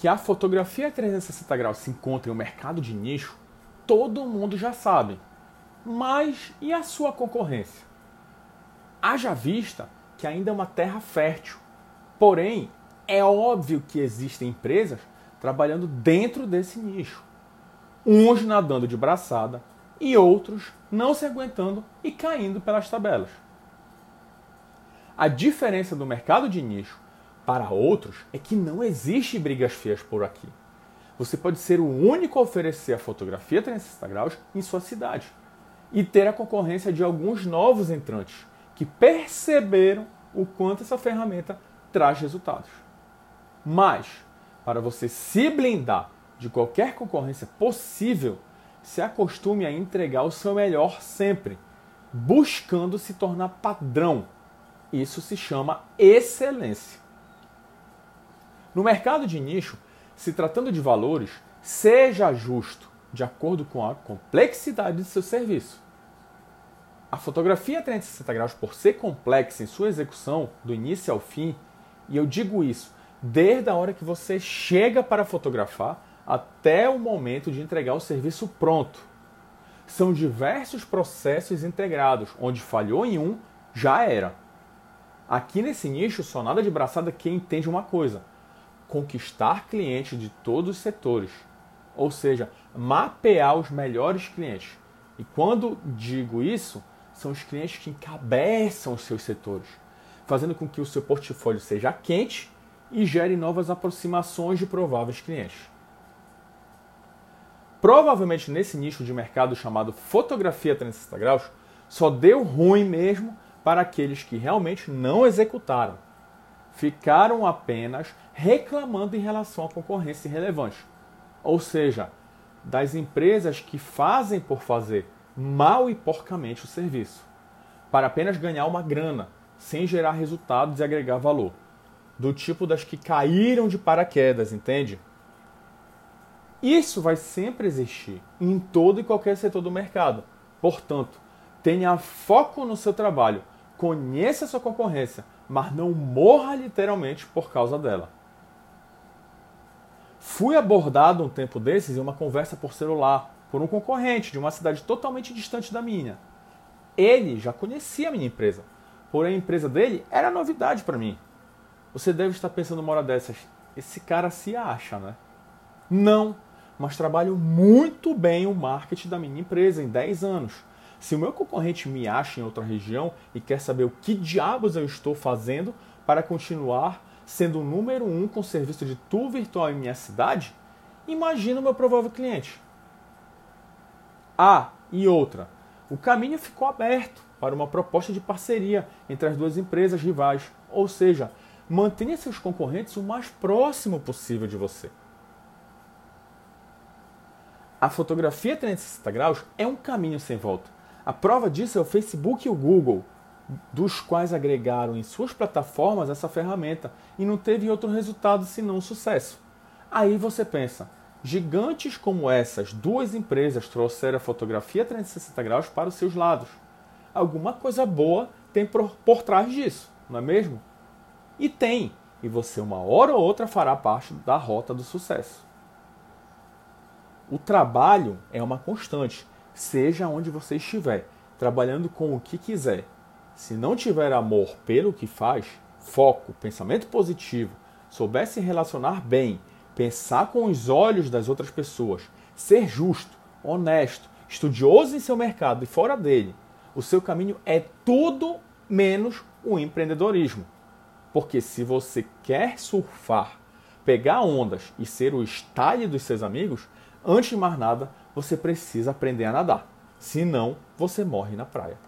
Que a fotografia 360 graus se encontra em um mercado de nicho, todo mundo já sabe. Mas e a sua concorrência? Haja vista que ainda é uma terra fértil. Porém, é óbvio que existem empresas trabalhando dentro desse nicho. Uns nadando de braçada e outros não se aguentando e caindo pelas tabelas. A diferença do mercado de nicho para outros é que não existe brigas feias por aqui. Você pode ser o único a oferecer a fotografia 360 graus em sua cidade e ter a concorrência de alguns novos entrantes que perceberam o quanto essa ferramenta traz resultados. Mas, para você se blindar de qualquer concorrência possível, se acostume a entregar o seu melhor sempre, buscando se tornar padrão. Isso se chama excelência. No mercado de nicho, se tratando de valores, seja justo de acordo com a complexidade de seu serviço. A fotografia 360 graus, por ser complexa em sua execução, do início ao fim, e eu digo isso desde a hora que você chega para fotografar até o momento de entregar o serviço pronto. São diversos processos integrados, onde falhou em um, já era. Aqui nesse nicho, só nada de braçada quem entende uma coisa: conquistar clientes de todos os setores. Ou seja, mapear os melhores clientes. E quando digo isso, são os clientes que encabeçam os seus setores, fazendo com que o seu portfólio seja quente e gere novas aproximações de prováveis clientes. Provavelmente nesse nicho de mercado chamado fotografia 360 graus, só deu ruim mesmo para aqueles que realmente não executaram. Ficaram apenas reclamando em relação à concorrência irrelevante. Ou seja, das empresas que fazem por fazer mal e porcamente o serviço, para apenas ganhar uma grana, sem gerar resultados e agregar valor. Do tipo das que caíram de paraquedas, entende? Isso vai sempre existir em todo e qualquer setor do mercado. Portanto, tenha foco no seu trabalho, conheça a sua concorrência, mas não morra literalmente por causa dela. Fui abordado um tempo desses em uma conversa por celular por um concorrente de uma cidade totalmente distante da minha. Ele já conhecia a minha empresa, porém a empresa dele era novidade para mim. Você deve estar pensando uma hora dessas, esse cara se acha, né? Não, mas trabalho muito bem o marketing da minha empresa em 10 anos. Se o meu concorrente me acha em outra região e quer saber o que diabos eu estou fazendo para continuar sendo o número um com serviço de tour virtual em minha cidade, imagina o meu provável cliente. Ah, e outra, o caminho ficou aberto para uma proposta de parceria entre as duas empresas rivais, ou seja, mantenha seus concorrentes o mais próximo possível de você. A fotografia 360 graus é um caminho sem volta. A prova disso é o Facebook e o Google, dos quais agregaram em suas plataformas essa ferramenta e não teve outro resultado senão sucesso. Aí você pensa, Gigantes como essas duas empresas trouxeram a fotografia 360 graus para os seus lados. Alguma coisa boa tem por, por trás disso, não é mesmo? E tem, e você uma hora ou outra fará parte da rota do sucesso. O trabalho é uma constante, seja onde você estiver, trabalhando com o que quiser. Se não tiver amor pelo que faz, foco, pensamento positivo, souber se relacionar bem pensar com os olhos das outras pessoas, ser justo, honesto, estudioso em seu mercado e fora dele, o seu caminho é tudo menos o empreendedorismo. Porque se você quer surfar, pegar ondas e ser o style dos seus amigos, antes de mais nada, você precisa aprender a nadar. Senão, você morre na praia.